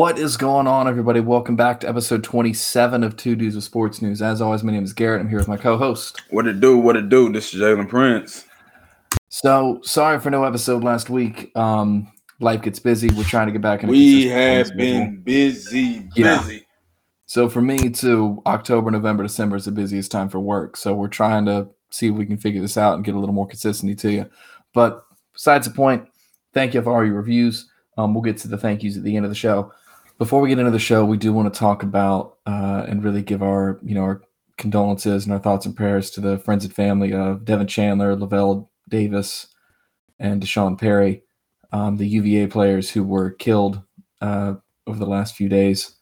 What is going on, everybody? Welcome back to episode 27 of Two Dudes of Sports News. As always, my name is Garrett. I'm here with my co-host. What it do? What it do? This is Jalen Prince. So sorry for no episode last week. Um, life gets busy. We're trying to get back in. We have been busy, Yeah. busy. So for me too, October, November, December is the busiest time for work. So we're trying to see if we can figure this out and get a little more consistency to you. But besides the point, thank you for all your reviews. Um, we'll get to the thank yous at the end of the show. Before we get into the show, we do want to talk about uh, and really give our you know our condolences and our thoughts and prayers to the friends and family of Devin Chandler, Lavel Davis, and D'Sean Perry, um, the UVA players who were killed uh, over the last few days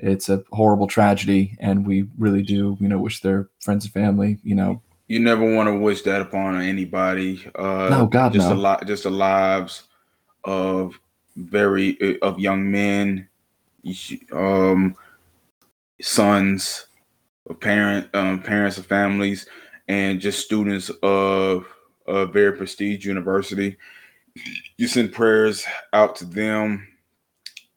it's a horrible tragedy and we really do you know wish their friends and family you know You never want to wish that upon anybody. Uh, No, God, just no. a lot, just the lives of very of young men, um, sons, of parent, um, parents of families, and just students of a very prestige university. You send prayers out to them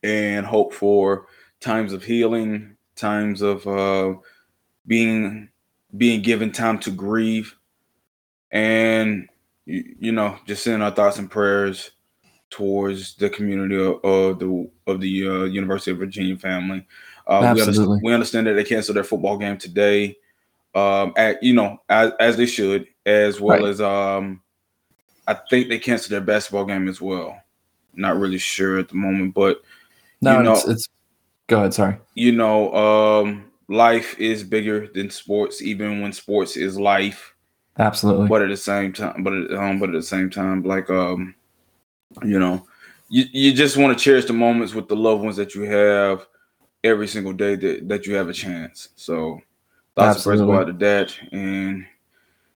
and hope for times of healing, times of uh, being being given time to grieve, and you, you know, just sending our thoughts and prayers towards the community of, the of the uh, University of Virginia family. Uh, we, understand, we understand that they canceled their football game today, um, at you know as, as they should, as well Right. as um, I think they canceled their basketball game as well. Not really sure at the moment, but no You know- it's, it's go ahead sorry you know, um, life is bigger than sports, even when sports is life. absolutely But at the same time, but at, um, but at the same time, like um, you know, you, you just want to cherish the moments with the loved ones that you have every single day that, that you have a chance. So thoughts and prayers go Absolutely. out to that, and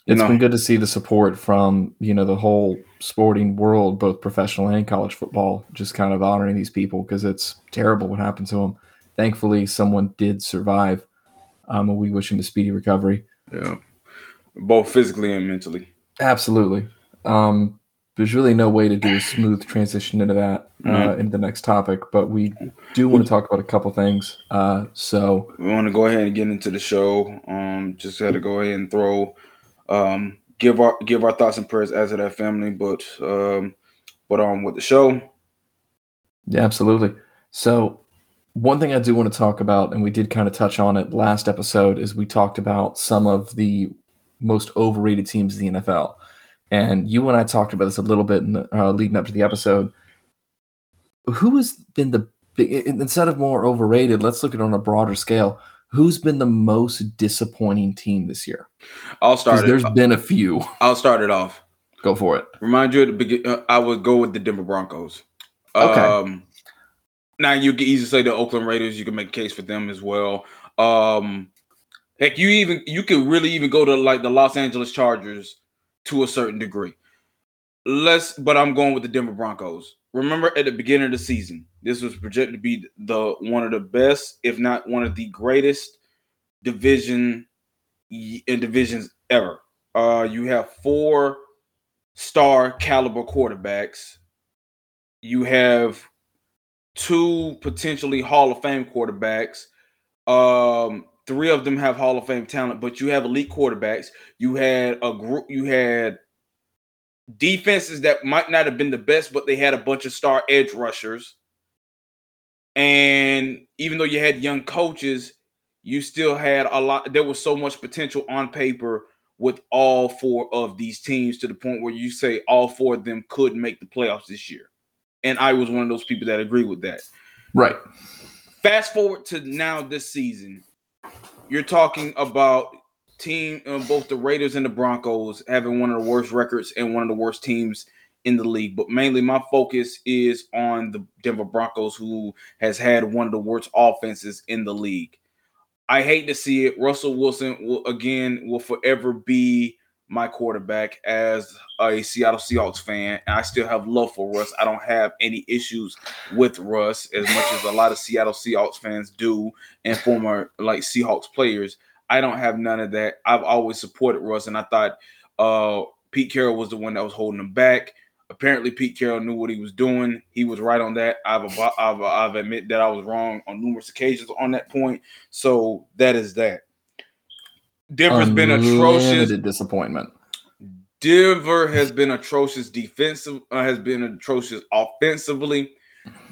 It's know, been good to see the support from you know the whole sporting world both professional and college football just kind of honoring these people because it's terrible what happened to them thankfully someone did survive um, and we wish him a speedy recovery yeah, both physically and mentally. Absolutely. Um, there's really no way to do a smooth transition into that uh, Mhm. into the next topic, but we do want to talk about a couple things. Uh, so we want to go ahead and get into the show. Um, just had to go ahead and throw, um, give our give our thoughts and prayers as to that family, but um, but on with the show. yeah, absolutely. So one thing I do want to talk about, and we did kind of touch on it last episode, is we talked about some of the most overrated teams in the NFL, and you and I talked about this a little bit in the, uh, leading up to the episode. Who has been the instead of more overrated? Let's look at it on a broader scale. Who's been the most disappointing team this year? I'll start there's been a few. I'll start it off. Go for it. Remind you at the. Uh, I would go with the Denver Broncos. Okay. Um, now you can easily say the Oakland Raiders. You can make a case for them as well. Um, heck, you even you can really even go to like the Los Angeles Chargers to a certain degree. Let's, but I'm going with the Denver Broncos. Remember at the beginning of the season, this was projected to be the one of the best, if not one of the greatest division in divisions ever. Uh, you have four star caliber quarterbacks. You have two potentially Hall of Fame quarterbacks. Um, three of them have Hall of Fame talent, but you have elite quarterbacks. You had a group. You had defenses that might not have been the best, but they had a bunch of star edge rushers. And even though you had young coaches, you still had a lot. There was so much potential on paper with all four of these teams to the point where you say all four of them could make the playoffs this year. And I was one of those people that agree with that. Right. Fast forward to now this season, you're talking about team uh, both the Raiders and the Broncos having one of the worst records and one of the worst teams in the league. But mainly my focus is on the Denver Broncos, who has had one of the worst offenses in the league. I hate to see it. Russell Wilson will again will forever be my quarterback as a Seattle Seahawks fan. And I still have love for Russ. I don't have any issues with Russ as much as a lot of Seattle Seahawks fans do and former like Seahawks players. I don't have none of that. I've always supported Russ, and I thought uh, Pete Carroll was the one that was holding him back. Apparently, Pete Carroll knew what he was doing. He was right on that. I've I've, I've admit that I was wrong on numerous occasions on that point. So that is that. Denver's been atrocious. Disappointment. Denver has been atrocious defensive. Uh, has been atrocious offensively.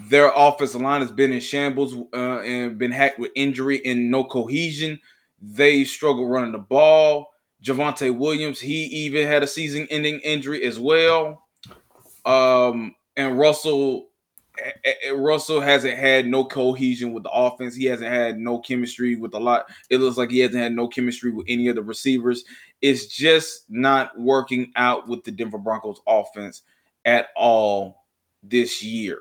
Their offensive line has been in shambles uh, and been hacked with injury and no cohesion. They struggle running the ball. Javonte Williams, he even had a season-ending injury as well. Um, and Russell, Russell hasn't had no cohesion with the offense. He hasn't had no chemistry with a lot. It looks like he hasn't had no chemistry with any of the receivers. It's just not working out with the Denver Broncos offense at all this year.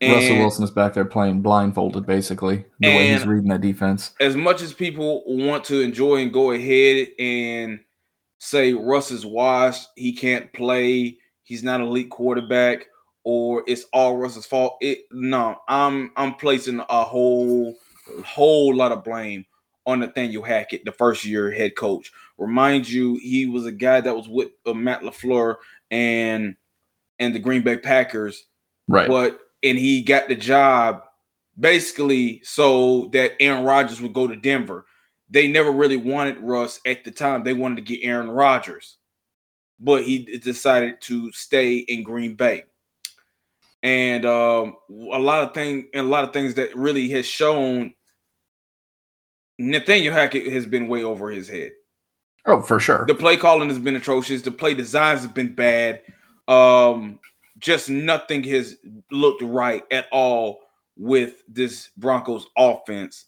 And Russell Wilson is back there playing blindfolded, basically, the way he's reading that defense. As much as people want to enjoy and go ahead and say Russ is washed, he can't play, he's not an elite quarterback, or it's all Russ's fault. It no, I'm I'm placing a whole whole lot of blame on Nathaniel Hackett, the first year head coach. Remind you, he was a guy that was with uh, Matt LaFleur and and the Green Bay Packers. Right. But and he got the job basically so that Aaron Rodgers would go to Denver. They never really wanted Russ at the time. They wanted to get Aaron Rodgers, but he decided to stay in Green Bay. And um, a lot of things, and a lot of things that really has shown Nathaniel Hackett has been way over his head. Oh, for sure. The play calling has been atrocious. The play designs have been bad. Um, just nothing has looked right at all with this Broncos offense.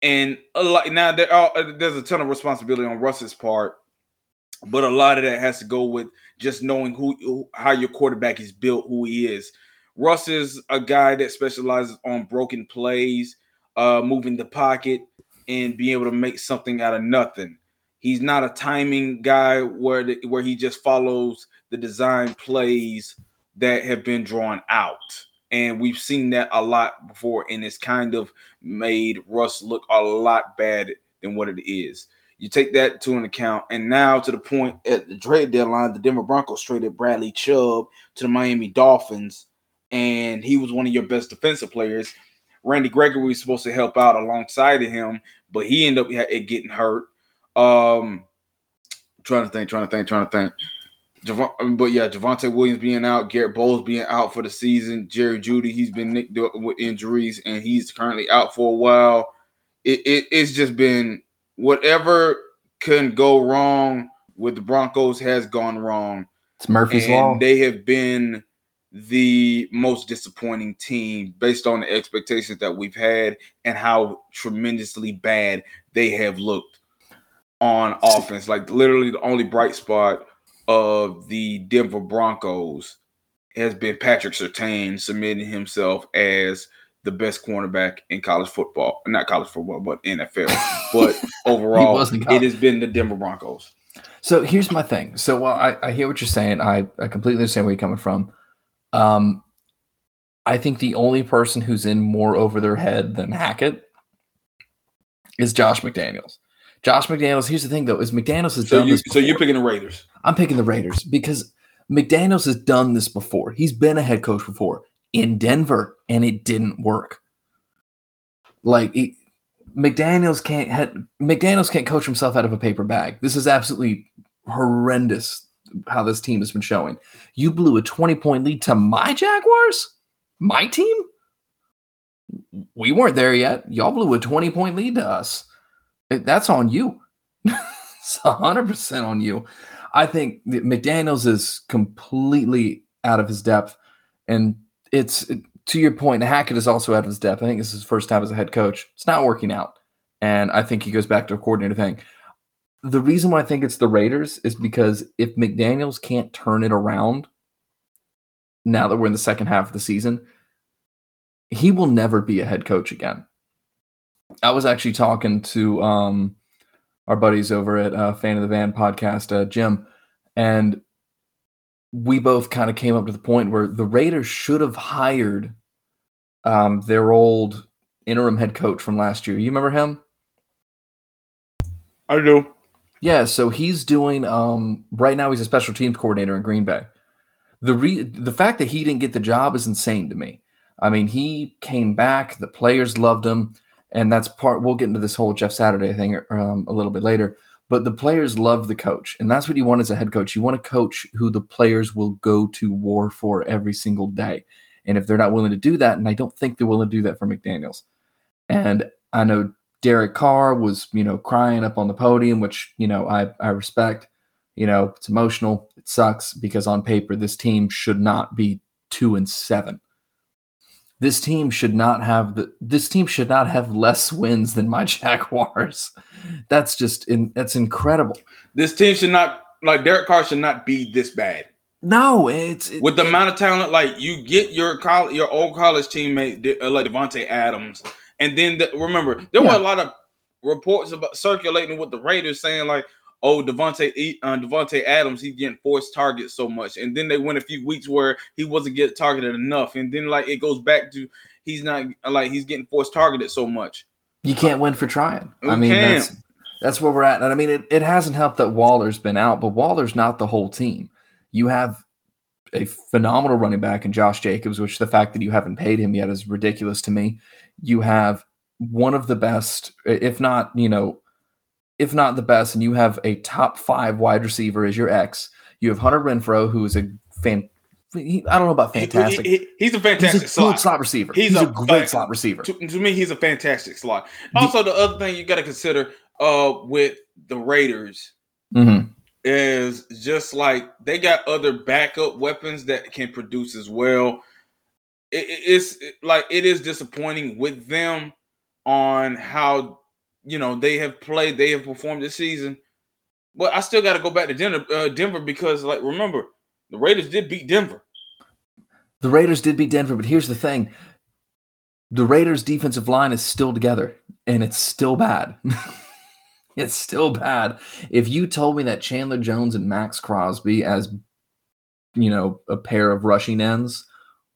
And a lot now there are, there's a ton of responsibility on Russ's part, but a lot of that has to go with just knowing who how your quarterback is built, who he is. Russ is a guy that specializes on broken plays, uh, moving the pocket, and being able to make something out of nothing. He's not a timing guy where the, where he just follows the design plays that have been drawn out. And we've seen that a lot before, and it's kind of made Russ look a lot bad than what it is. You take that to an account, and now to the point at the trade deadline, the Denver Broncos traded Bradley Chubb to the Miami Dolphins, and he was one of your best defensive players. Randy Gregory was supposed to help out alongside of him, but he ended up getting hurt. Um, trying to think, trying to think, trying to think. Javon, but yeah, Javonte Williams being out, Garett Bolles being out for the season, Jerry Jeudy he's been nicked up with injuries and he's currently out for a while. It, it, it's just been whatever can go wrong with the Broncos has gone wrong. It's Murphy's and Law. They have been the most disappointing team based on the expectations that we've had and how tremendously bad they have looked on offense. Like literally the only bright spot of the Denver Broncos has been Patrick Surtain submitting himself as the best cornerback in college football. Not college football, but NFL. but overall, it has been the Denver Broncos. So here's my thing. So while I, I hear what you're saying, I, I completely understand where you're coming from. Um, I think the only person who's in more over their head than Hackett is Josh McDaniels. Josh McDaniels. Here's the thing, though, is McDaniels has so done you, this. Before. So you're picking the Raiders. I'm picking the Raiders because McDaniels has done this before. He's been a head coach before in Denver, and it didn't work. Like it, McDaniels can't had, McDaniels can't coach himself out of a paper bag. This is absolutely horrendous how this team has been showing. You blew a 20 point lead to my Jaguars, my team. We weren't there yet. Y'all blew a 20 point lead to us. That's on you. it's 100% on you. I think McDaniels is completely out of his depth. And it's to your point, Hackett is also out of his depth. I think this is his first time as a head coach. It's not working out. And I think he goes back to a coordinator thing. The reason why I think it's the Raiders is because if McDaniels can't turn it around now that we're in the second half of the season, he will never be a head coach again. I was actually talking to um, our buddies over at uh, Fan of the Van podcast, uh, Jim, and we both kind of came up to the point where the Raiders should have hired um, their old interim head coach from last year. You remember him? I do. Yeah, so he's doing um, right now. He's a special teams coordinator in Green Bay. the re- the fact that he didn't get the job is insane to me. I mean, he came back, the players loved him, and that's part. We'll get into this whole Jeff Saturday thing um, a little bit later. But the players love the coach, and that's what you want as a head coach. You want a coach who the players will go to war for every single day. And if they're not willing to do that, and I don't think they're willing to do that for McDaniels. And I know Derek Carr was, you know, crying up on the podium, which, you know, I, I respect. You know, it's emotional. It sucks because on paper, this team should not be two and seven. This team should not have the this team should not have less wins than my Jaguars. That's just in that's incredible. This team should not like Derek Carr should not be this bad. No, it's it, with the amount of talent. Like you get your college, your old college teammate uh, like Davante Adams, and then the, remember there yeah. were a lot of reports about circulating with the Raiders saying like, "Oh, Devonte uh, Davante Adams, he's getting forced targets so much," and then they went a few weeks where he wasn't getting targeted enough, and then like it goes back to he's not like he's getting forced targeted so much. You can't win for trying. I mean, that's that's where we're at. And I mean, it, it hasn't helped that Waller's been out, but Waller's not the whole team. You have a phenomenal running back in Josh Jacobs, which the fact that you haven't paid him yet is ridiculous to me. You have one of the best, if not, you know, if not the best, and you have a top five wide receiver as your ex. You have Hunter Renfrow, who is a fan. He, I don't know about fantastic. He, he, he's a fantastic he's a slot. slot receiver. He's, he's a, a, great slot receiver. To, to, me, he's a fantastic slot. Also, the, the other thing you got to consider uh, with the Raiders mm-hmm is just like they got other backup weapons that can produce as well. It, it's like it is disappointing with them on how you know they have played, they have performed this season. But I still got to go back to Denver, uh, Denver because, like, remember the Raiders did beat Denver. The Raiders did beat Denver, but here's the thing: the Raiders' defensive line is still together, and it's still bad. it's still bad. If you told me that Chandler Jones and Maxx Crosby as you know a pair of rushing ends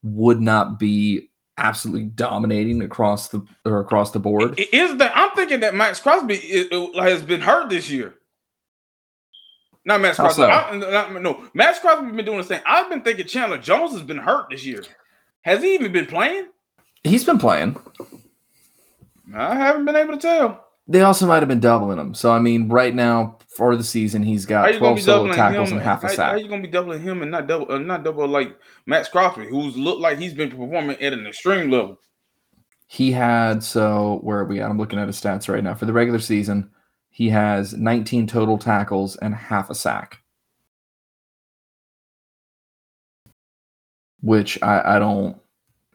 would not be absolutely dominating across the or across the board. Is that I'm thinking that Maxx Crosby has been hurt this year. Not Maxx Crosby. So? I, not, no, Maxx Crosby has been doing the same. I've been thinking Chandler Jones has been hurt this year. Has he even been playing? He's been playing. I haven't been able to tell. They also might have been doubling him. So I mean, right now for the season, he's got twelve solo tackles him? and half a how, sack. How are you gonna be doubling him and not double, uh, not double like Maxx Crosby, who's looked like he's been performing at an extreme level? He had so where are we at? I'm looking at his stats right now for the regular season. He has 19 total tackles and half a sack, which I, I don't.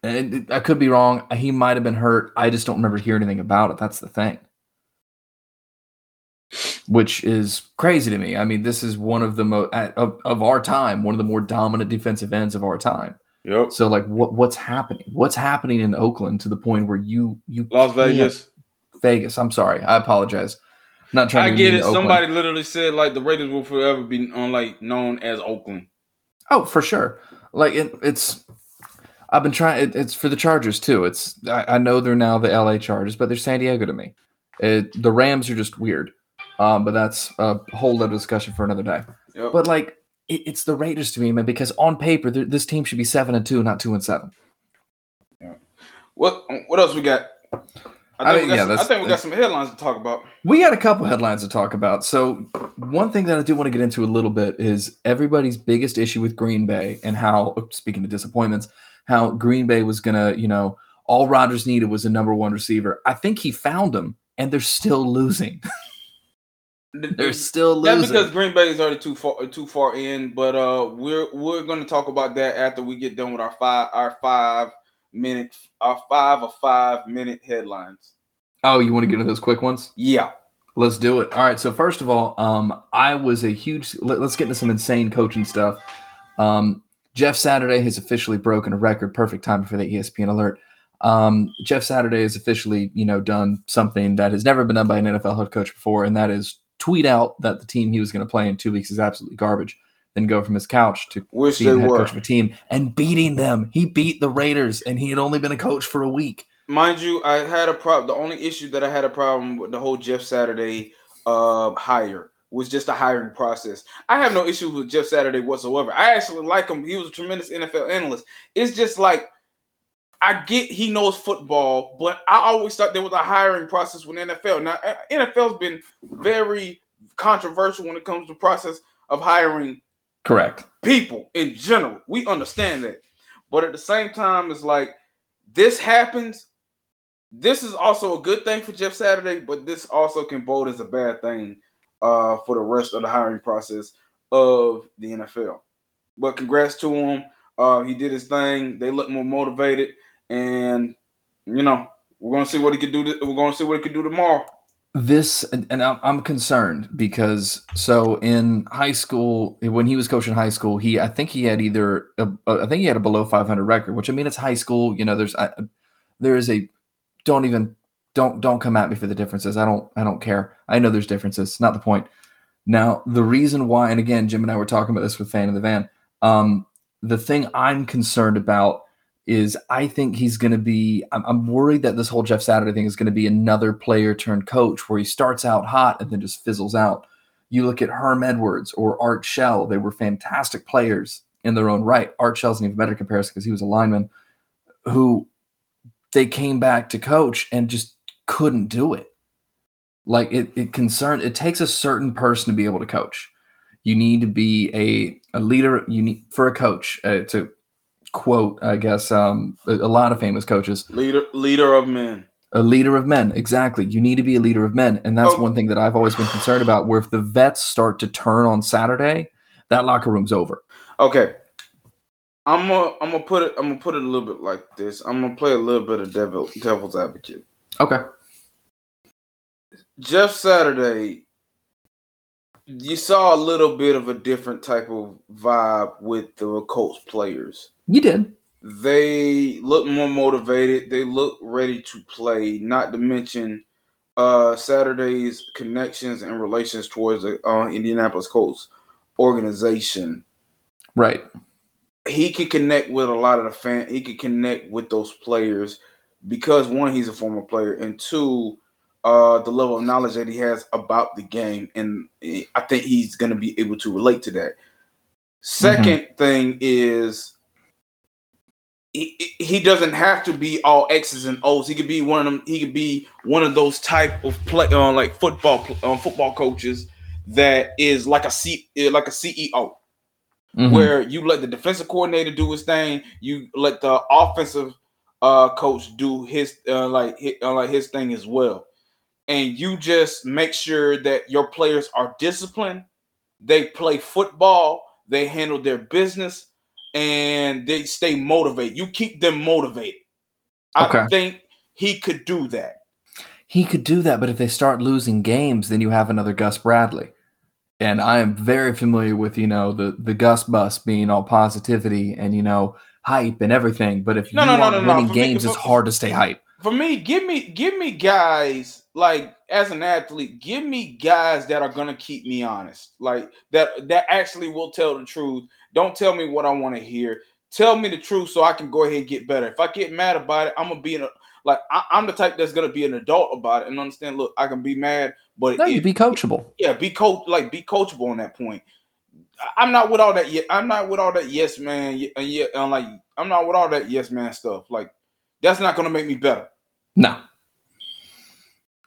I could be wrong. He might have been hurt. I just don't remember hearing anything about it. That's the thing which is crazy to me. I mean, this is one of the most of, of our time, one of the more dominant defensive ends of our time. Yep. So like what what's happening? What's happening in Oakland to the point where you you Las Vegas. Vegas. I'm sorry. I apologize. I'm not trying I get it. Somebody literally said like the Raiders will forever be on like known as Oakland. Oh, for sure. Like it, it's I've been trying it, it's for the Chargers too. It's I, I, know they're now the LA Chargers, but they're San Diego to me. It, the Rams are just weird. Um, but that's a whole other discussion for another day. Yep. But like, it, it's the Raiders to me, man, because on paper, this team should be seven and two, not two and seven. Yeah. What What else we got? I think, I mean, we, got yeah, some, I think we got some headlines to talk about. We got a couple headlines to talk about. So, one thing that I do want to get into a little bit is everybody's biggest issue with Green Bay and how, speaking of disappointments, how Green Bay was going to, you know, all Rodgers needed was a number one receiver. I think he found him, and they're still losing. They're still losing. That's because Green Bay is already too far too far in. But uh, we're we're going to talk about that after we get done with our five our five minute our five of five minute headlines. Oh, you want to get into those quick ones? Yeah. Let's do it. All right. So first of all, um, I was a huge. Let, us get into some insane coaching stuff. Um, Jeff Saturday has officially broken a record. Perfect time for the ESPN alert. Um, Jeff Saturday has officially, you know, done something that has never been done by an NFL head coach before, and that is tweet out that the team he was going to play in two weeks is absolutely garbage, then go from his couch to Wish being head were. coach of a team and beating them. He beat the Raiders, and he had only been a coach for a week. Mind you, I had a problem. The only issue that I had a problem with the whole Jeff Saturday uh, hire was just the hiring process. I have no issue with Jeff Saturday whatsoever. I actually like him. He was a tremendous NFL analyst. It's just like I get he knows football, but I always thought there was a hiring process with NFL. Now NFL's been very controversial when it comes to process of hiring correct people in general. We understand that. But at the same time, it's like this happens. This is also a good thing for Jeff Saturday, but this also can bode as a bad thing uh, for the rest of the hiring process of the NFL. But congrats to him. Uh, he did his thing. They look more motivated, and you know we're gonna see what he could do. we're gonna see what he could do tomorrow. This and I'm, I'm concerned because so in high school when he was coaching high school, he I think he had either a, I think he had a below 500 record, which I mean it's high school. You know, there's I, there is a don't even don't don't come at me for the differences. I don't I don't care. I know there's differences. Not the point. Now the reason why, and again, Jim and I were talking about this with Fan of the Van. Um, the thing I'm concerned about is I think he's going to be. I'm, I'm, worried that this whole Jeff Saturday thing is going to be another player turned coach, where he starts out hot and then just fizzles out. You look at Herm Edwards or Art Shell; they were fantastic players in their own right. Art Shell's an even better comparison because he was a lineman who they came back to coach and just couldn't do it. Like it, it concerned. It takes a certain person to be able to coach. You need to be a, a leader. You need for a coach uh, to quote, I guess, um, a, a lot of famous coaches. Leader, leader of men. A leader of men, exactly. You need to be a leader of men, and that's oh. one thing that I've always been concerned about. Where if the vets start to turn on Saturday, that locker room's over. Okay, I'm gonna I'm gonna put it I'm gonna put it a little bit like this. I'm gonna play a little bit of devil devil's advocate. Okay. Jeff Saturday, you saw a little bit of a different type of vibe with the Colts players. You did. They look more motivated. They look ready to play. Not to mention uh, Saturday's connections and relations towards the uh, Indianapolis Colts organization. Right. He can connect with a lot of the fan. He can connect with those players because one, he's a former player, and two, uh, the level of knowledge that he has about the game, and I think he's going to be able to relate to that. 2nd mm-hmm. thing is he, he doesn't have to be all X's and O's. He could be one of them. He could be one of those type of play, uh, like football, uh, football coaches that is like a C, uh, like a CEO, mm-hmm. where you let the defensive coordinator do his thing, you let the offensive uh, coach do his uh, like his, uh, like his thing as well and you just make sure that your players are disciplined, they play football, they handle their business, and they stay motivated. You keep them motivated. Okay. I think he could do that. He could do that, but if they start losing games, then you have another Gus Bradley. And I am very familiar with, you know, the the Gus bus being all positivity and you know hype and everything. But if no, you no, aren't no, winning games, me, it's hard to stay hype. For me, give me give me guys like as an athlete, give me guys that are gonna keep me honest, like that that actually will tell the truth. Don't tell me what I want to hear. Tell me the truth so I can go ahead and get better. If I get mad about it, I'm gonna be in a like I, am the type that's gonna be an adult about it and understand. Look, I can be mad, but no, it, be coachable. Yeah, be coach like be coachable on that point. I'm not with all that. Yet. I'm not with all that. Yes, man. Yeah, yeah. I'm like I'm not with all that. Yes, man. Stuff like that's not gonna make me better. No,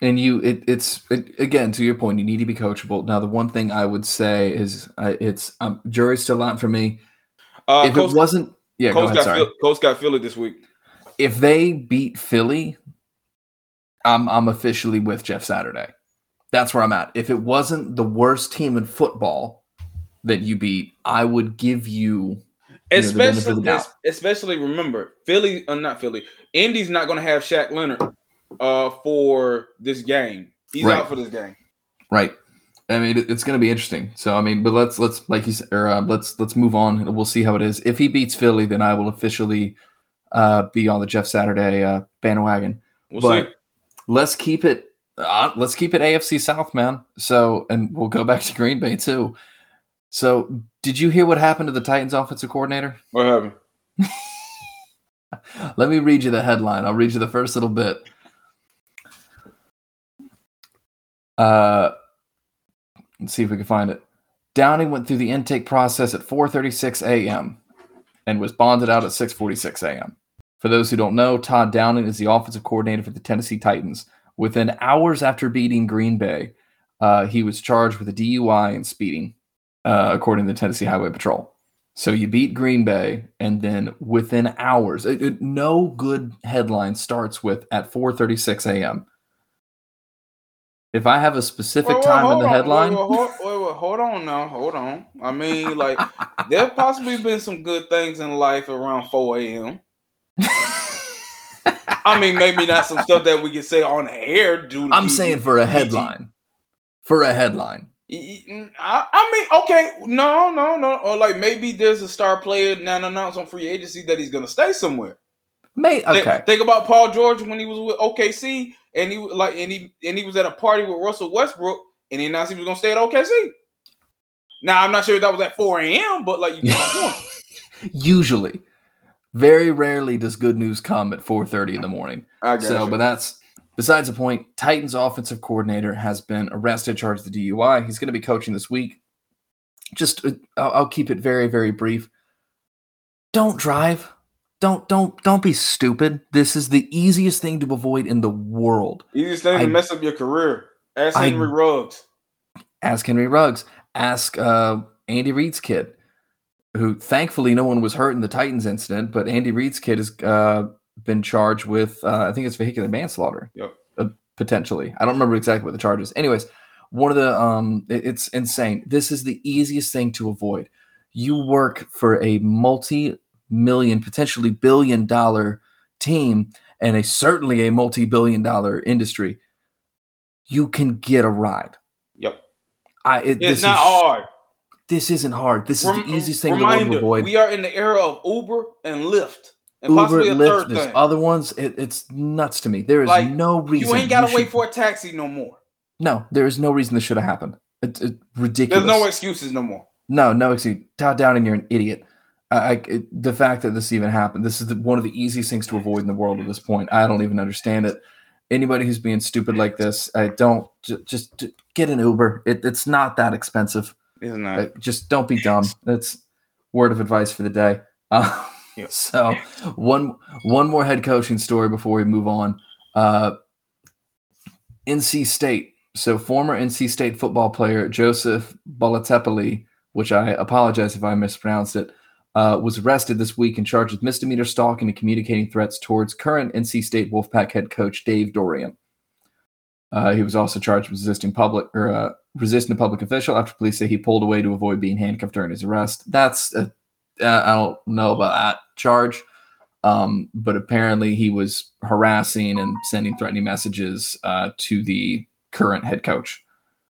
and you it, it's it, again to your point you need to be coachable. Now the one thing i would say is uh, it's um, jury's still out for me. Uh, if Coach, it wasn't yeah Coach, ahead, got Philly, Coach got philly this week. If they beat philly i'm i'm officially with jeff saturday. That's where i'm at. If it wasn't the worst team in football that you beat i would give you especially know, especially remember philly uh, not philly indy's not going to have Shaq leonard uh for this game. He's right. out for this game. Right. I mean, it's going to be interesting. So, I mean, but let's let's like you said, or uh, let's let's move on. We'll see how it is. If he beats Philly, then I will officially uh, be on the Jeff Saturday uh, bandwagon. We'll but see. let's keep it. Uh, let's keep it AFC South, man. So, and we'll go back to Green Bay too. So, did you hear what happened to the Titans offensive coordinator? What happened? Let me read you the headline. I'll read you the first little bit. Uh, Let's see if we can find it. Downing went through the intake process at 4:36 a.m. and was bonded out at 6:46 a.m. For those who don't know, Todd Downing is the offensive coordinator for the Tennessee Titans. Within hours after beating Green Bay, uh, he was charged with a DUI and speeding, uh, according to the Tennessee Highway Patrol. So you beat Green Bay, and then within hours, it, it, no good headline starts with at 4:36 a.m. If I have a specific Wait, wait, time in the on, headline, Wait, hold, hold on now. Hold on. I mean, like, there possibly been some good things in life around 4 a.m. I mean, maybe not some stuff that we can say on air. Dude, I'm saying for a headline, for a headline. I, I mean, okay, no, no, no. Or like maybe there's a star player now announced on free agency that he's gonna stay somewhere. May okay. Think, about Paul George when he was with OKC and he like and he and he was at a party with Russell Westbrook and he announced he was gonna stay at OKC. Now I'm not sure if that was at 4 a.m., but like you get. Usually, very rarely does good news come at 4:30 in the morning. I got So, you. but that's besides the point. Titans offensive coordinator has been arrested, charged with DUI. He's going to be coaching this week. Just, uh, I'll, I'll keep it very, very brief. Don't drive. Don't, don't, don't be stupid. This is the easiest thing to avoid in the world. Easiest thing I- to mess up your career. Ask I- Henry Ruggs. Ask Henry Ruggs. Ask uh, Andy Reid's kid, who thankfully no one was hurt in the Titans incident, but Andy Reid's kid has uh, been charged with, uh, I think it's vehicular manslaughter. Yep. uh, potentially. I don't remember exactly what the charge is. Anyways, one of the um it- it's insane. This is the easiest thing to avoid. You work for a multi-million, potentially billion dollar team and a certainly a multi-billion dollar industry. You can get a ride. Yep. I it, It's not is, hard. This isn't hard. This is Rem- the easiest thing world to avoid. We are in the era of Uber and Lyft. And Uber, possibly a Lyft, third there's thing. other ones. It, it's nuts to me. There is Like, no reason you ain't gotta should- wait for a taxi no more. No, there is no reason this should have happened. It's, it's ridiculous. There's no excuses no more. No, no excuse. Todd Downing, you're an idiot. I, I, it- the fact that this even happened, this is the, one of the easiest things to avoid in the world at this point. I don't even understand it. Anybody who's being stupid like this, I don't ju- just, j- get an Uber. It, it's not that expensive. Not. Uh, just don't be dumb. That's word of advice for the day. Uh. So one one more head coaching story before we move on. Uh, NC State. So former NC State football player Joseph Boletepeli, which I apologize if I mispronounced it, uh, was arrested this week and charged with misdemeanor stalking and communicating threats towards current NC State Wolfpack head coach Dave Doeren. Uh, he was also charged with resisting public or uh, resisting a public official after police say he pulled away to avoid being handcuffed during his arrest. That's a, uh, I don't know about that charge, um, but apparently he was harassing and sending threatening messages uh, to the current head coach.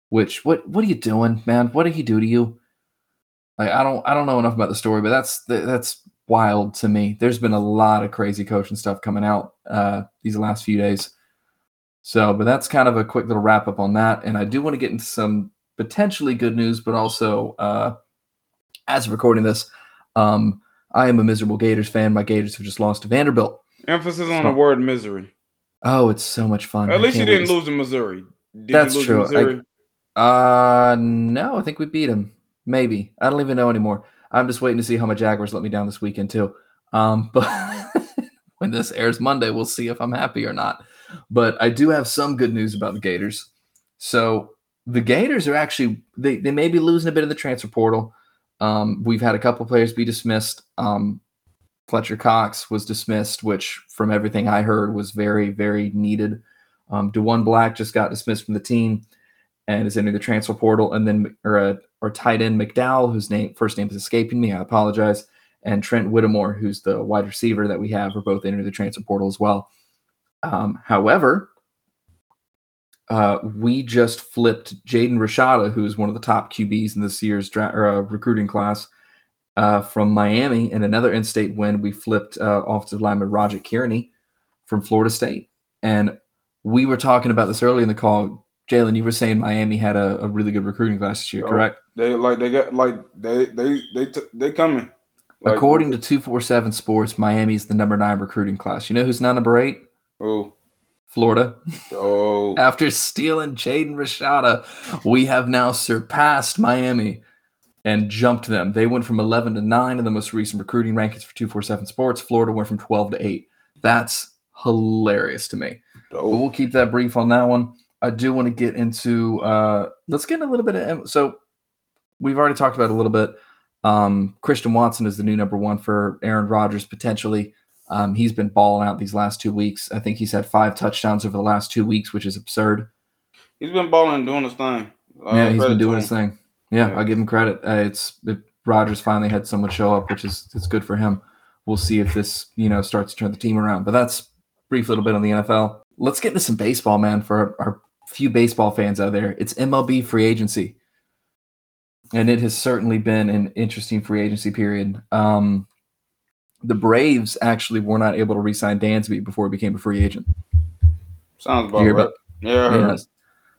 Which what what are you doing, man? What did he do to you? Like I don't I don't know enough about the story, but that's that's wild to me. There's been a lot of crazy coaching stuff coming out uh, these last few days. So, but that's kind of a quick little wrap up on that. And I do want to get into some potentially good news, but also uh, as of recording this, um, I am a miserable Gators fan. My Gators have just lost to Vanderbilt. Emphasis on So- the word misery. Oh, it's so much fun. At I least you didn't lose in Missouri. Did That's you lose true. Missouri? Uh, no, I think we beat them. Maybe I don't even know anymore. I'm just waiting to see how my Jaguars let me down this weekend too. Um, but when this airs Monday, we'll see if I'm happy or not. But I do have some good news about the Gators. So the Gators are actually they they may be losing a bit of the transfer portal. Um, we've had a couple players be dismissed. Um, Fletcher Cox was dismissed, which from everything I heard was very very needed. Um, Diwun Black just got dismissed from the team and is entering the transfer portal. And then or uh, or tight end McDowell, whose name first name is escaping me, I apologize. And Trent Whittemore, who's the wide receiver that we have, are both entering the transfer portal as well. Um, however, uh, we just flipped Jaden Rashada, who is one of the top QBs in this year's dra- or, uh, recruiting class, uh, from Miami. And another in-state win, we flipped uh, offensive lineman Roger Kearney from Florida State. And we were talking about this early in the call. Jalen, you were saying Miami had a, a really good recruiting class this year, correct? They like they got like they they they t- they coming. Like, According to 247 Sports, Miami is the number nine recruiting class. You know who's not number eight? oh Florida. Oh, After stealing Jaden Rashada, we have now surpassed Miami and jumped them. They went from 11 to 9 in the most recent recruiting rankings for 247 Sports. Florida went from 12 to 8. That's hilarious to me. But we'll keep that brief on that one. I do want to get into uh let's get a little bit of so we've already talked about a little bit. Um Christian Watson is the new number one for Aaron Rodgers potentially. Um, he's been balling out these last two weeks. I think he's had five touchdowns over the last two weeks, which is absurd. he's been balling and doing his thing. Uh, yeah, he's been doing his thing. Yeah, Yeah. I'll give him credit. Uh, it's it, Rodgers finally had someone show up, which is it's good for him. We'll see if this you know starts to turn the team around. But that's brief little bit on the NFL. Let's get into some baseball, man. For our, our few baseball fans out there, it's MLB free agency, and it has certainly been an interesting free agency period. Um, the Braves actually were not able to re-sign Dansby before he became a free agent. Sounds about right. about- yeah. Yes.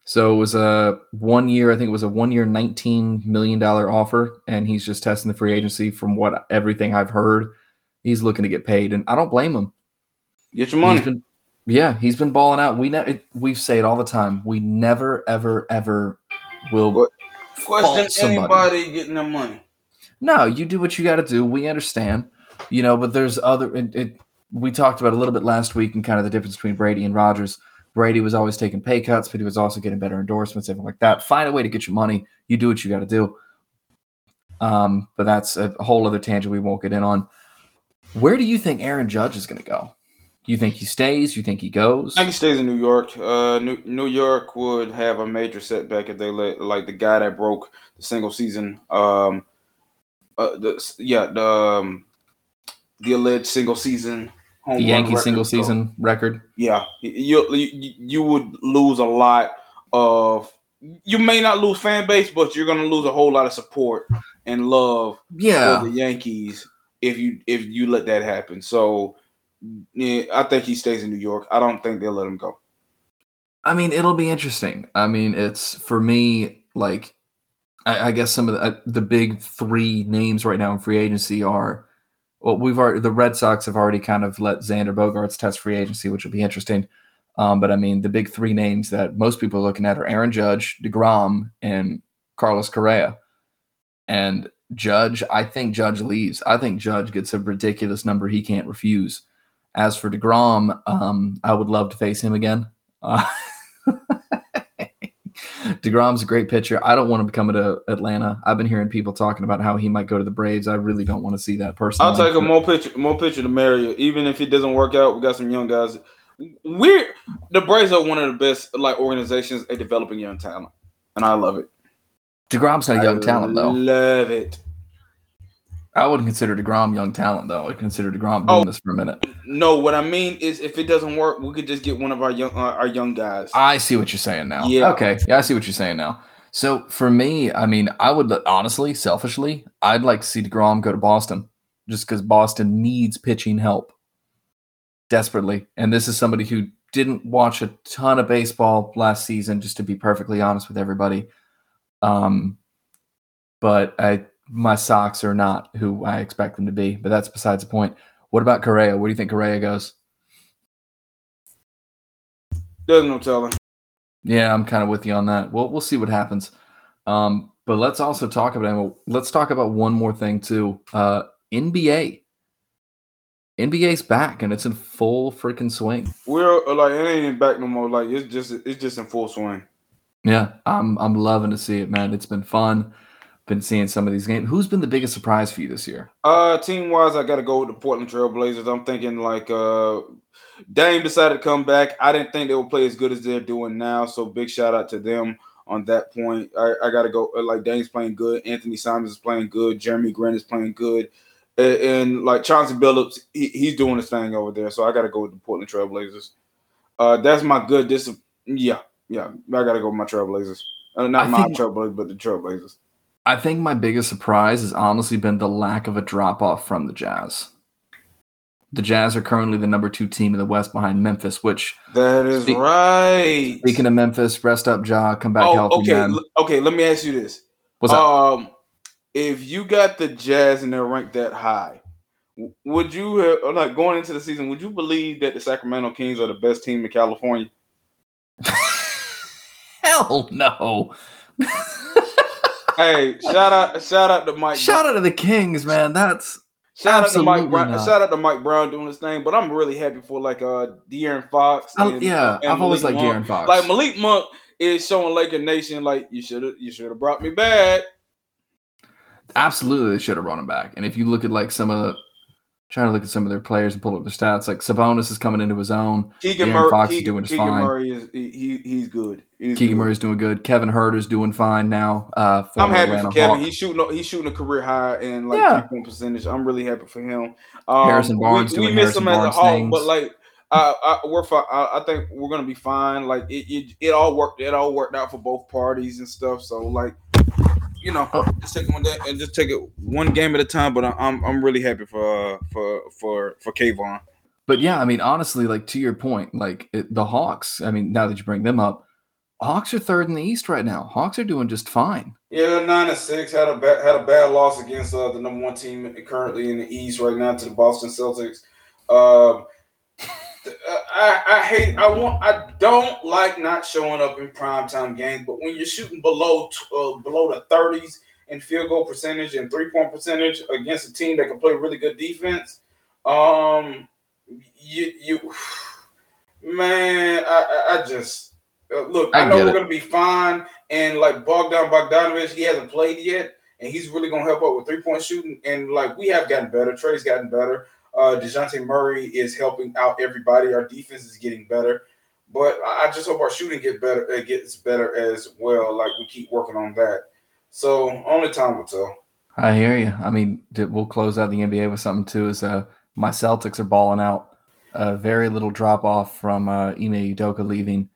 So it was a one year, I think it was a one year, $19 million offer. And he's just testing the free agency from what everything I've heard. He's looking to get paid. And I don't blame him. Get your money. He's been, yeah, he's been balling out. We ne- it, we say it all the time. We never, ever, ever will. What? Question anybody getting their money. No, you do what you got to do. We understand, you know, but there's other. It, it, we talked about a little bit last week and kind of the difference between Brady and Rodgers. Brady was always taking pay cuts, but he was also getting better endorsements, everything like that. Find a way to get your money. You do what you got to do. Um, but that's a whole other tangent we won't get in on. Where do you think Aaron Judge is going to go? You think he stays? You think he goes? I think he stays in New York. Uh, New, New York would have a major setback if they let like the guy that broke the single season. Um, uh, the yeah the um, the alleged single season. home The Yankee record single season record. Yeah, you, you you would lose a lot of. You may not lose fan base, but you're gonna lose a whole lot of support and love Yeah. for the Yankees if you if you let that happen. So yeah, I think he stays in New York. I don't think they'll let him go. I mean, it'll be interesting. I mean, it's for me like I, I guess some of the uh, the big three names right now in free agency are well, we've already the Red Sox have already kind of let Xander Bogaerts test free agency, which will be interesting. Um, but I mean, the big three names that most people are looking at are Aaron Judge, Degrom, and Carlos Correa. And Judge, I think Judge leaves. I think Judge gets a ridiculous number he can't refuse. As for Degrom, um, I would love to face him again. Uh, Degrom's a great pitcher. I don't want him to come to Atlanta. I've been hearing people talking about how he might go to the Braves. I really don't want to see that person. I'll take a more pitcher, more pitcher to marry. Even if it doesn't work out, we got some young guys. We're the Braves are one of the best like organizations at developing young talent, and I love it. Degrom's not a young I talent though. Love it. I wouldn't consider Degrom young talent though. I consider Degrom doing Oh. this for a minute. No, what I mean is, if it doesn't work, we could just get one of our young uh, our young guys. I see what you're saying now. Yeah. Okay. Yeah, I see what you're saying now. So for me, I mean, I would honestly, selfishly, I'd like to see Degrom go to Boston, just because Boston needs pitching help desperately. And this is somebody who didn't watch a ton of baseball last season, just to be perfectly honest with everybody. Um, but I, my Sox are not who I expect them to be. But that's besides the point. What about Correa? Where do you think Correa goes? There's no telling. Yeah, I'm kind of with you on that. We'll we'll see what happens. Um, but let's also talk about let's talk about one more thing too. Uh, NBA. NBA's back and it's in full freaking swing. We're uh, like it ain't back no more. Like it's just it's just in full swing. Yeah, I'm I'm loving to see it, man. It's been fun. Been seeing some of these games. Who's been the biggest surprise for you this year? Uh, team wise, I got to go with the Portland Trailblazers. I'm thinking like uh, Dame decided to come back. I didn't think they would play as good as they're doing now. So big shout out to them on that point. I, I got to go uh, like Dame's playing good. Anfernee Simons is playing good. Jerami Grant is playing good. And, and like Chauncey Billups, he, he's doing his thing over there. So I got to go with the Portland Trailblazers. Uh, that's my good. This yeah yeah. I got to go with my Trailblazers. Uh, not I my think- Trailblazers, but the Trailblazers. I think my biggest surprise has honestly been the lack of a drop off from the Jazz. The Jazz are currently the number two team in the West behind Memphis, which That is Speak- right. speaking of Memphis, rest up, Ja, come back oh, healthy, okay. man. l- Okay, let me ask you this. What's up? Um, if you got the Jazz and they're ranked that high, would you have, like going into the season? Would you believe that the Sacramento Kings are the best team in California? Hell no. hey, shout out, shout out to Mike. Shout out to the Kings, man. That's shout out to Mike Brown. Not. Shout out to Mike Brown doing his thing. But I'm really happy for like uh De'Aaron Fox. And, yeah, and I've always liked De'Aaron Fox. Like Malik Monk is showing Laker Nation like you should have you should have brought me back. Absolutely, they should have brought him back. And if you look at like some of the trying to look at some of their players and pull up their stats. Like Sabonis is coming into his own. Keegan Murray, Fox Keegan, is doing just Keegan fine. Murray is he, he's good. He's Keegan Murray is doing good. Kevin Huerter's doing fine now. Uh, I'm happy Atlanta for Kevin. Hawk. He's shooting. He's shooting a career high and like yeah. three point percentage. I'm really happy for him. Um, Harrison Barnes we, doing we miss Harrison him Barnes as a Hawk, but like. I, I, we're fine. I, I, think we're gonna be fine. Like it, it, it all worked. It all worked out for both parties and stuff. So like, you know, oh. just take it one day and just take it one game at a time. But I'm I'm really happy for uh, for for for Kayvon. But yeah, I mean, honestly, like to your point, like it, the Hawks. I mean, now that you bring them up, Hawks are third in the East right now. Hawks are doing just fine. Yeah, nine and six had a bad, had a bad loss against uh, the number one team currently in the East right now to the Boston Celtics. Um, I, I hate I want I don't like not showing up in primetime games, but when you're shooting below uh, below the 30s in field goal percentage and three point percentage against a team that can play really good defense, um, you you man, I I just uh, look. I, I know we're it. gonna be fine, and like Bogdan Bogdanovich, he hasn't played yet, and he's really gonna help out with three point shooting, and like we have gotten better. Trae's gotten better. Uh, Dejounte Murray is helping out everybody. Our defense is getting better, but I just hope our shooting get better. Gets better as well. Like we keep working on that. So only time will tell. I hear you. I mean, we'll close out the NBA with something too. Is uh, my Celtics are balling out. Uh, very little drop off from uh, Ime Udoka leaving.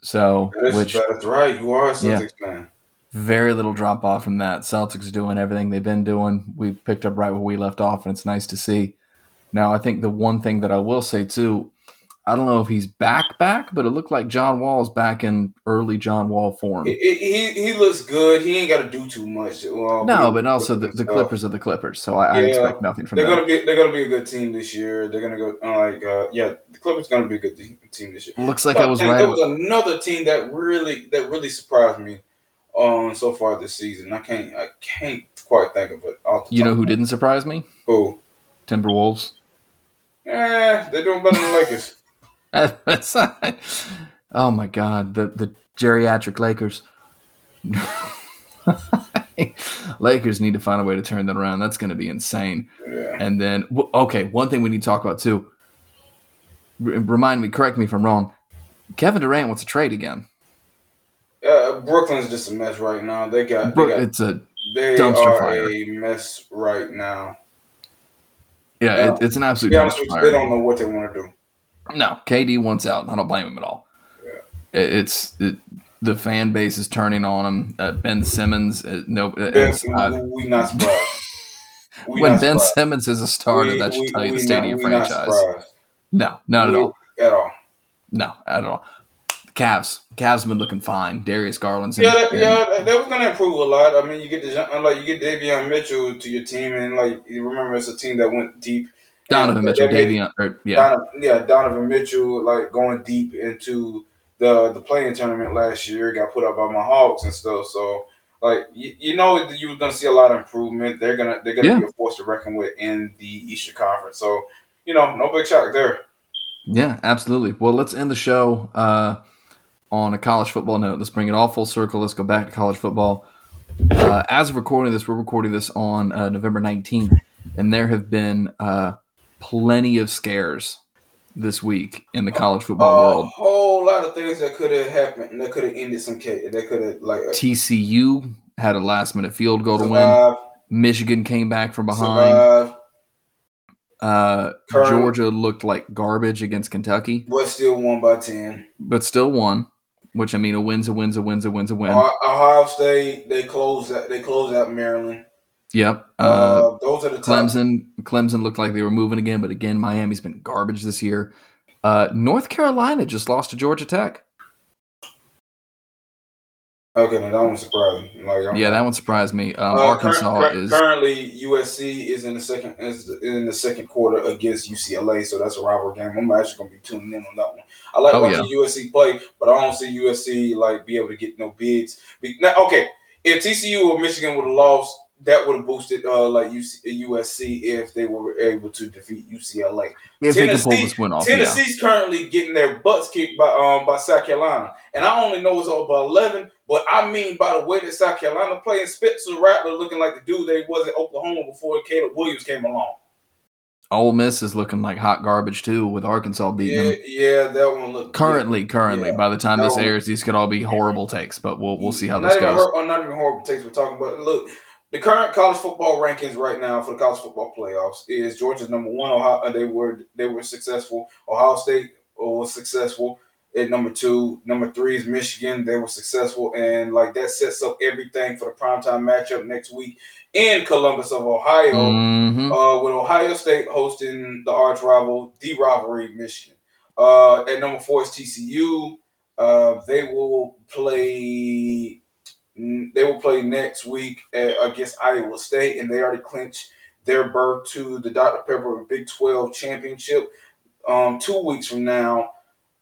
So, that's, which that's right. You are a Celtics yeah, fan. Very little drop off from that. Celtics doing everything they've been doing. We picked up right where we left off, and it's nice to see. Now, I think the one thing that I will say too, I don't know if he's back back, but it looked like John Wall's back in early John Wall form. He he, he looks good. He ain't got to do too much. No, but also the, the Clippers are the Clippers, so I, yeah, I expect nothing from they're them. Gonna be they're gonna be a good team this year. They're gonna go uh, like uh, yeah, the Clippers gonna be a good team this year. Looks like but, I was right. There was another team that really that really surprised me um, so far this season. I can't I can't quite think of it. You know who didn't surprise me? Who? Timberwolves. Eh, they're doing better than Lakers. Oh my god, the the geriatric Lakers. Lakers need to find a way to turn that around. That's going to be insane. Yeah. And then, okay, one thing we need to talk about too. remind me, correct me if I'm wrong. Kevin Durant wants to trade again. Uh, Brooklyn's just a mess right now. They got, they got it's a they dumpster are fire. a mess right now. Yeah, it, it's an absolute. they don't know what they want to do. No, KD wants out. I don't blame him at all. Yeah. It, it's it, the fan base is turning on him. Uh, ben Simmons, uh, no, uh, ben, uh, we not surprised. We when not Ben surprised. Simmons is a starter, we, that should we, tell you the of your franchise. No, not at all. At all. No, at all. Cavs, Cavs been looking fine. Darius Garland's. Yeah, and, yeah, that was gonna improve a lot. I mean, you get the like you get Davion Mitchell to your team, and like you remember it's a team that went deep. Donovan Mitchell, Davion, or, yeah, Donovan, yeah, Donovan Mitchell, like going deep into the the play-in tournament last year, got put up by my Hawks and stuff. So like you, you know you were gonna see a lot of improvement. They're gonna they're gonna yeah. be a force to reckon with in the Eastern Conference. So you know, no big shock there. Yeah, absolutely. Well, let's end the show. Uh, on a college football note. Let's bring it all full circle. Let's go back to college football. Uh, as of recording this, we're recording this on uh, November 19th, and there have been uh, plenty of scares this week in the college football world. A whole lot of things that could have happened. That could have ended some case. That could have like uh, TCU had a last minute field goal to win. Michigan came back from behind. Uh, Georgia looked like garbage against Kentucky, but still won by ten. But still won. Which I mean, a win's a win's a win's a win's a win. Ohio State they closed that they closed out Maryland. Yep. Uh, uh, those are the Clemson. Top. Clemson looked like they were moving again, but again, Miami's been garbage this year. Uh, North Carolina just lost to Georgia Tech. Okay, that one surprised me. Like, I'm- Yeah, that one surprised me. Um, Uh, Arkansas current- is currently USC is in the second is in the second quarter against UCLA, so that's a rival game. I'm actually gonna be tuning in on that one. I like Oh, watching USC play, but I don't see USC like be able to get no bids. Be, now, okay, if TCU or Michigan would have lost, that would have boosted uh like UC, USC if they were able to defeat UCLA. if they can pull Tennessee- off. Yeah. Tennessee's currently getting their butts kicked by um by South Carolina, and I only know it's over eleven, but I mean by the way that South Carolina playing Spencer Rattler looking like the dude they was at Oklahoma before Caleb Williams came along. Ole Miss is looking like hot garbage too, with Arkansas beating Yeah, them. yeah, that one looked Currently, currently, Yeah. by the time this No. airs, these could all be horrible takes, but we'll we'll see how this goes. hor- not even horrible takes we're talking about. Look, the current college football rankings right now for the college football playoffs is Georgia's number one. Ohio, they were they were successful. Ohio State was successful at number two. Number three is Michigan. They were successful, and like that sets up everything for the primetime matchup next week in Columbus of Ohio Mhm. uh, with Ohio State hosting the arch rival, the rivalry, Michigan. Uh, at number four is TCU. Uh, they will play. They will play next week against Iowa State, and they already clinched their berth to the Dr. Pepper Big 12 championship um, two weeks from now.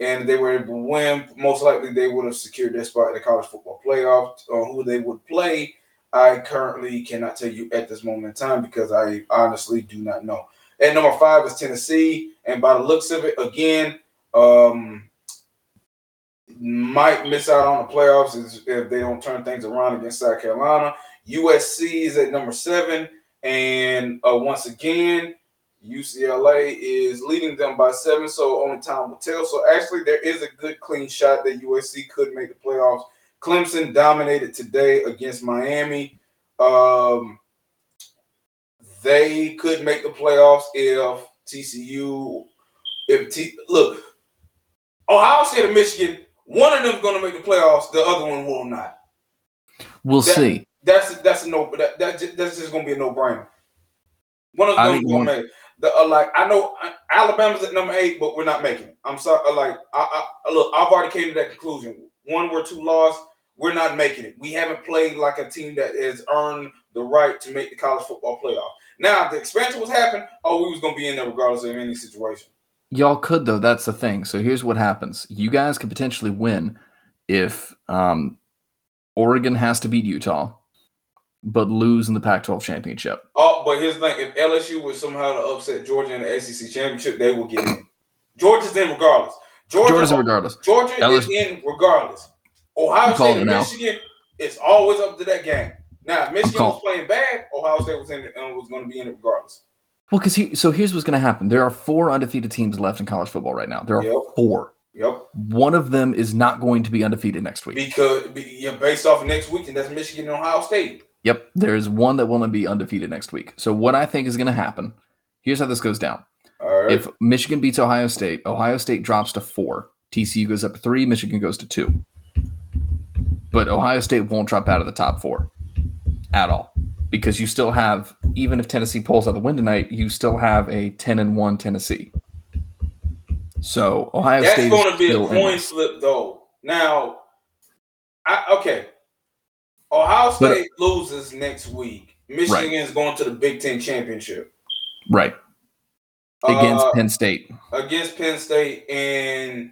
And they were able to win. Most likely, they would have secured their spot in the college football playoff. Uh, who they would play I currently cannot tell you at this moment in time because I honestly do not know. At number five is Tennessee, and by the looks of it, again, um, might miss out on the playoffs if they don't turn things around against South Carolina. USC is at number seven, and uh, once again, UCLA is leading them by seven, so only time will tell. So actually, there is a good clean shot that USC could make the playoffs. Clemson dominated today against Miami. Um, they could make the playoffs if TCU, if T look, Ohio State and Michigan, one of them going to make the playoffs, the other one will not. We'll That- see. That's that's a no. That, that that's just going to be a no brainer. One of them going to make. The, uh, like I know uh, Alabama's at number eight, but we're not making it. I'm sorry. uh, Like I, I look, I've already came to that conclusion. One, we're two lost. We're not making it. We haven't played like a team that has earned the right to make the college football playoff. Now, if the expansion was happening, oh, we was gonna be in there regardless of any situation. Y'all could though. That's the thing. So here's what happens: you guys could potentially win if um, Oregon has to beat Utah, but lose in the Pac-12 championship. Oh, but here's the thing: if LSU was somehow to upset Georgia in the SEC championship, they will get in. Georgia's in regardless. Georgia, in regardless. Georgia LSU is in regardless. Ohio State and. Michigan, it's always up to that game. Now, if Michigan was playing bad, Ohio State was in it and was going to be in it regardless. Well, because he, so here's what's going to happen. There are four undefeated teams left in college football right now. There are Yep. four. Yep. One of them is not going to be undefeated next week. Because be, yeah, based off of next week, and that's Michigan and Ohio State. Yep, there's one that will not be undefeated next week. So what I think is going to happen. Here's how this goes down. All right. If Michigan beats Ohio State, Ohio State drops to four. TCU goes up three. Michigan goes to two. But Ohio State won't drop out of the top four at all because you still have, even if Tennessee pulls out the win tonight, you still have a ten and one Tennessee. So Ohio That's State going to be a coin slip, though. Now, I, okay, Ohio But- State loses next week. Michigan is going to the Big Ten championship right against Uh, Penn State. against Penn State, and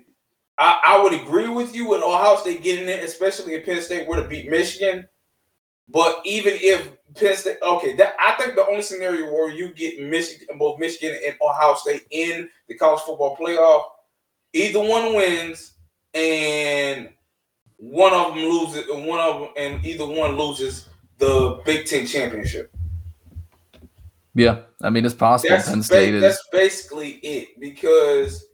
I, I would agree with you with Ohio State getting it, especially if Penn State were to beat Michigan. But even if Penn State, okay, that I think the only scenario where you get Michigan, both Michigan and Ohio State in the college football playoff, either one wins and one of them loses, one of them, and either one loses the Big Ten championship. Yeah, I mean it's possible. That's, Penn ba- State is that's basically it because,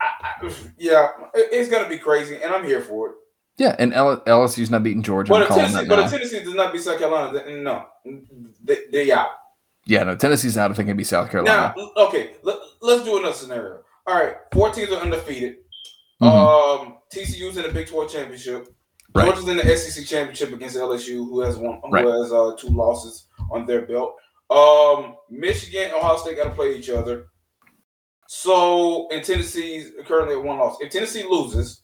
I, I, yeah, it- it's gonna be crazy, and I'm here for it. Yeah, and L- LSU's not beating Georgia. But if Tennessee, but if Tennessee does not beat South Carolina, then no, they, they out. Yeah, no, Tennessee's out. I think it'd be South Carolina. Now, okay, let, us do another scenario. All right, four teams are undefeated. Mhm. Um, TCU's in the Big 12 championship. Right. Georgia's in the SEC championship against LSU, who has one, who Right. has uh, two losses on their belt. Um, Michigan, and Ohio State got to play each other. So, and Tennessee's currently at one loss. If Tennessee loses,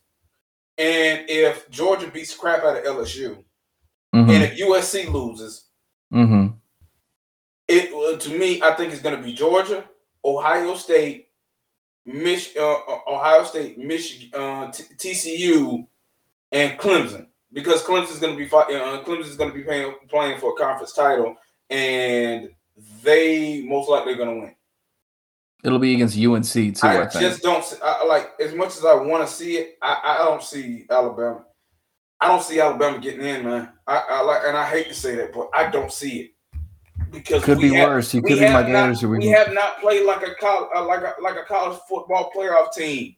And if Georgia beats crap out of LSU, Mhm. and if USC loses, Mhm. it uh, to me, I think it's going to be Georgia, Ohio State, Mich- uh, uh, Ohio State, Michigan, uh, T- TCU, and Clemson because Clemson's going to be fi- uh, Clemson's going to be playing playing for a conference title, and they most likely are going to win. It'll be against UNC too. I, I, just don't see, I, like as much as I want to see it. I, I don't see Alabama. I don't see Alabama getting in, man. I, I like, and I hate to say that, but I don't see it because could be have- worse. He could be my have not- we, we have not played like a col- uh, like a like a college football playoff team.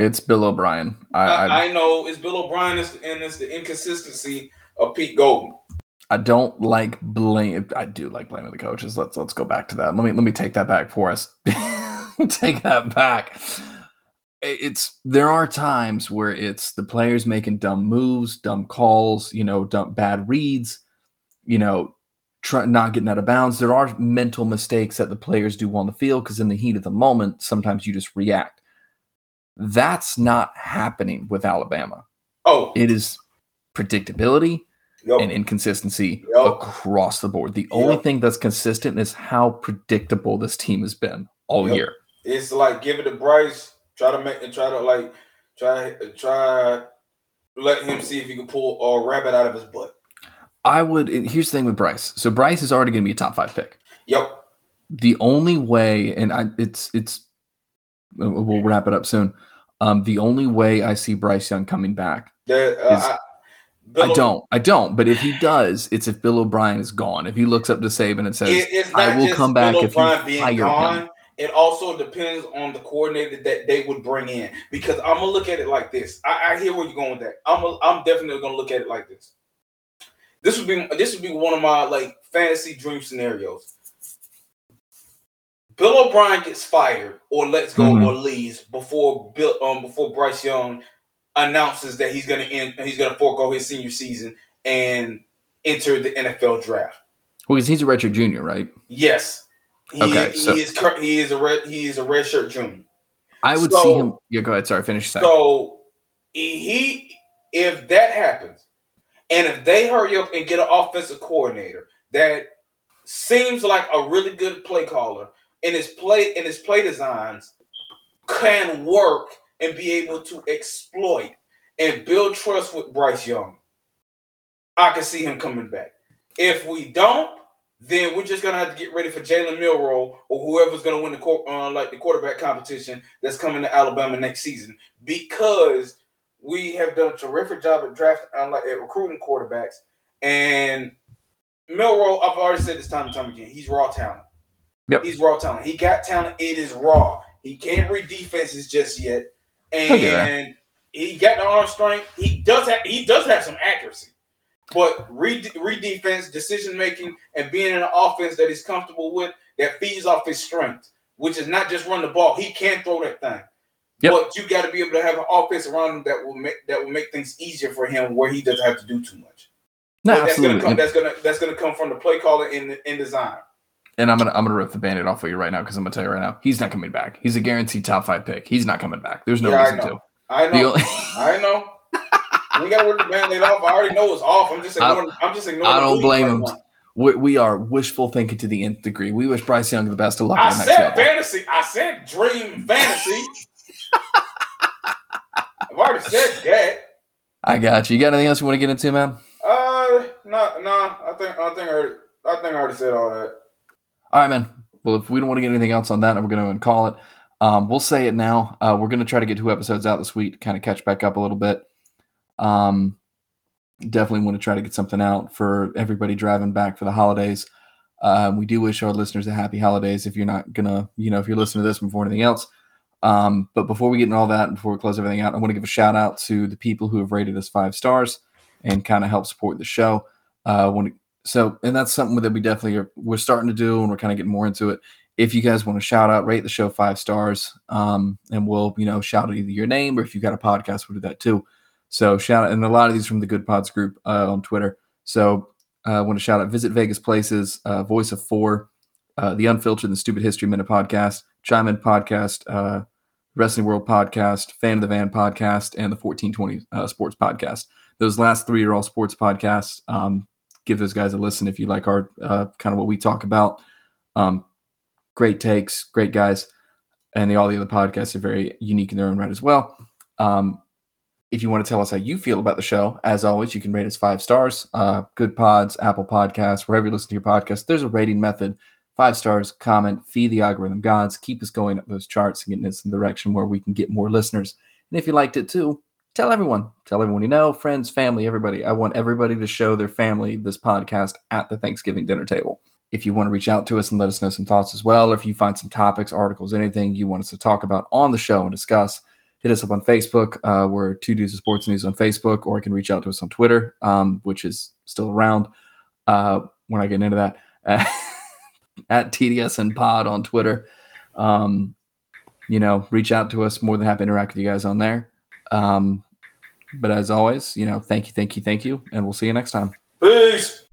It's Bill O'Brien. I, I, I know it's Bill O'Brien is- and it's the inconsistency of Pete Golding. I don't like blame. I do like blaming the coaches. Let's let's go back to that. Let me let me take that back for us. take that back. It's there are times where it's the players making dumb moves, dumb calls, you know, dumb bad reads, you know, try, not getting out of bounds. There are mental mistakes that the players do on the field because in the heat of the moment, sometimes you just react. That's not happening with Alabama. Oh, It is predictability yo, and inconsistency Yep. across the board. The only thing that's consistent is how predictable this team has been all Yep. year. it's like give it to Bryce. Try to make and try to like try try let him see if he can pull a rabbit out of his butt. I would. Here's the thing with Bryce. So Bryce is already going to be a top five pick. Yep. The only way, and I, it's it's. We'll wrap it up soon. Um, the only way I see Bryce Young coming back, That, uh, Is- I, don't, I don't. But if he does, it's if Bill O'Brien is gone. If he looks up to Saban and says, It- "I will come back Bill if you O'Brien hire gone. him." It also depends on the coordinator that they would bring in. Because I'm gonna look at it like this. I, I hear where you're going with that. I'm a, I'm definitely gonna look at it like this. This would be this would be one of my like fantasy dream scenarios. Bill O'Brien gets fired or lets go Mhm. or leaves before Bill um before Bryce Young announces that he's gonna end he's gonna forego his senior season and enter the NFL draft. Well, because he's a redshirt junior, right? Yes. He, Okay, he so- is he is a red he is a red shirt junior. I would So- see him. Yeah, go ahead. Sorry, finish that. So he if that happens, and if they hurry up and get an offensive coordinator that seems like a really good play caller and his play and his play designs can work and be able to exploit and build trust with Bryce Young, I can see him coming back. If we don't, then we're just gonna have to get ready for Jalen Milroe or whoever's gonna win the uh, like the quarterback competition that's coming to Alabama next season because we have done a terrific job at drafting, uh, like at recruiting quarterbacks. And Milroe, I've already said this time and time again, he's raw talent. Yep. He's raw talent. He got talent. It is raw. He can't read defenses just yet, and he got the arm strength. He does have. He does have some accuracy, but read read defense, decision making, and being in an offense that he's comfortable with that feeds off his strength, which is not just run the ball. He can throw that thing. Yep. But you got to be able to have an offense around him that will make that will make things easier for him, where he doesn't have to do too much. No, But that's absolutely. gonna come. That's gonna that's gonna come from the play caller in in design. And I'm gonna I'm gonna rip the bandit off of you right now because I'm gonna tell you right now he's not coming back. He's a guaranteed top five pick. He's not coming back. There's no Yeah, reason know. to. I know. only- I know. We gotta rip the band-aid off. I already know it's off. I'm just I- ignoring. I, am just ignoring. I don't blame him. we, we are wishful thinking to the nth degree. We wish Bryce Young the best of luck I said fantasy. I said dream fantasy. I've already said that. I got you. You got anything else you want to get into, man? Uh, no, no. I think I think I already, I think I already said all that. All right, man. Well, if we don't want to get anything else on that, we're going to call it. Um, we'll say it now. Uh, we're going to try to get two episodes out this week, kind of catch back up a little bit. Um, definitely want to try to get something out for everybody driving back for the holidays. Um, we do wish our listeners a happy holidays. If you're not gonna, you know, if you're listening to this before anything else. Um, but before we get into all that, before we close everything out, I want to give a shout out to the people who have rated us five stars and kind of help support the show. Uh, so, and that's something that we definitely are we're starting to do, and we're kind of getting more into it. If you guys want to shout out, rate the show five stars, um, and we'll you know shout out either your name or if you've got a podcast, we'll do that too. So shout out, and a lot of these from the Goodpods group uh, on Twitter. So I uh, want to shout out Visit Vegas Places, uh, Voice of Four, uh, the Unfiltered and Stupid History Minute podcast, Chime In podcast, uh, Wrestling World Podcast, Fan of the Van Podcast, and the 1420 uh, Sports Podcast. Those last three are all sports podcasts. Um, give those guys a listen if you like our uh, kind of what we talk about. Um, great takes, great guys, and the, all the other podcasts are very unique in their own right as well. Um, if you want to tell us how you feel about the show, as always, you can rate us five stars. Uh, Goodpods, Apple Podcasts, wherever you listen to your podcast. There's a rating method. Five stars, comment, feed the algorithm gods, keep us going up those charts and getting us in the direction where we can get more listeners. And if you liked it too, tell everyone. Tell everyone you know, friends, family, everybody. I want everybody to show their family this podcast at the Thanksgiving dinner table. If you want to reach out to us and let us know some thoughts as well, or if you find some topics, articles, anything you want us to talk about on the show and discuss, hit us up on Facebook. Uh, we're Two Dudes of Sports News on Facebook, or you can reach out to us on Twitter, um, which is still around. Uh, we're not getting into that. At TDS and Pod on Twitter. Um, you know, reach out to us. More than happy to interact with you guys on there. Um, but as always, you know, thank you, thank you, thank you, and we'll see you next time. Peace.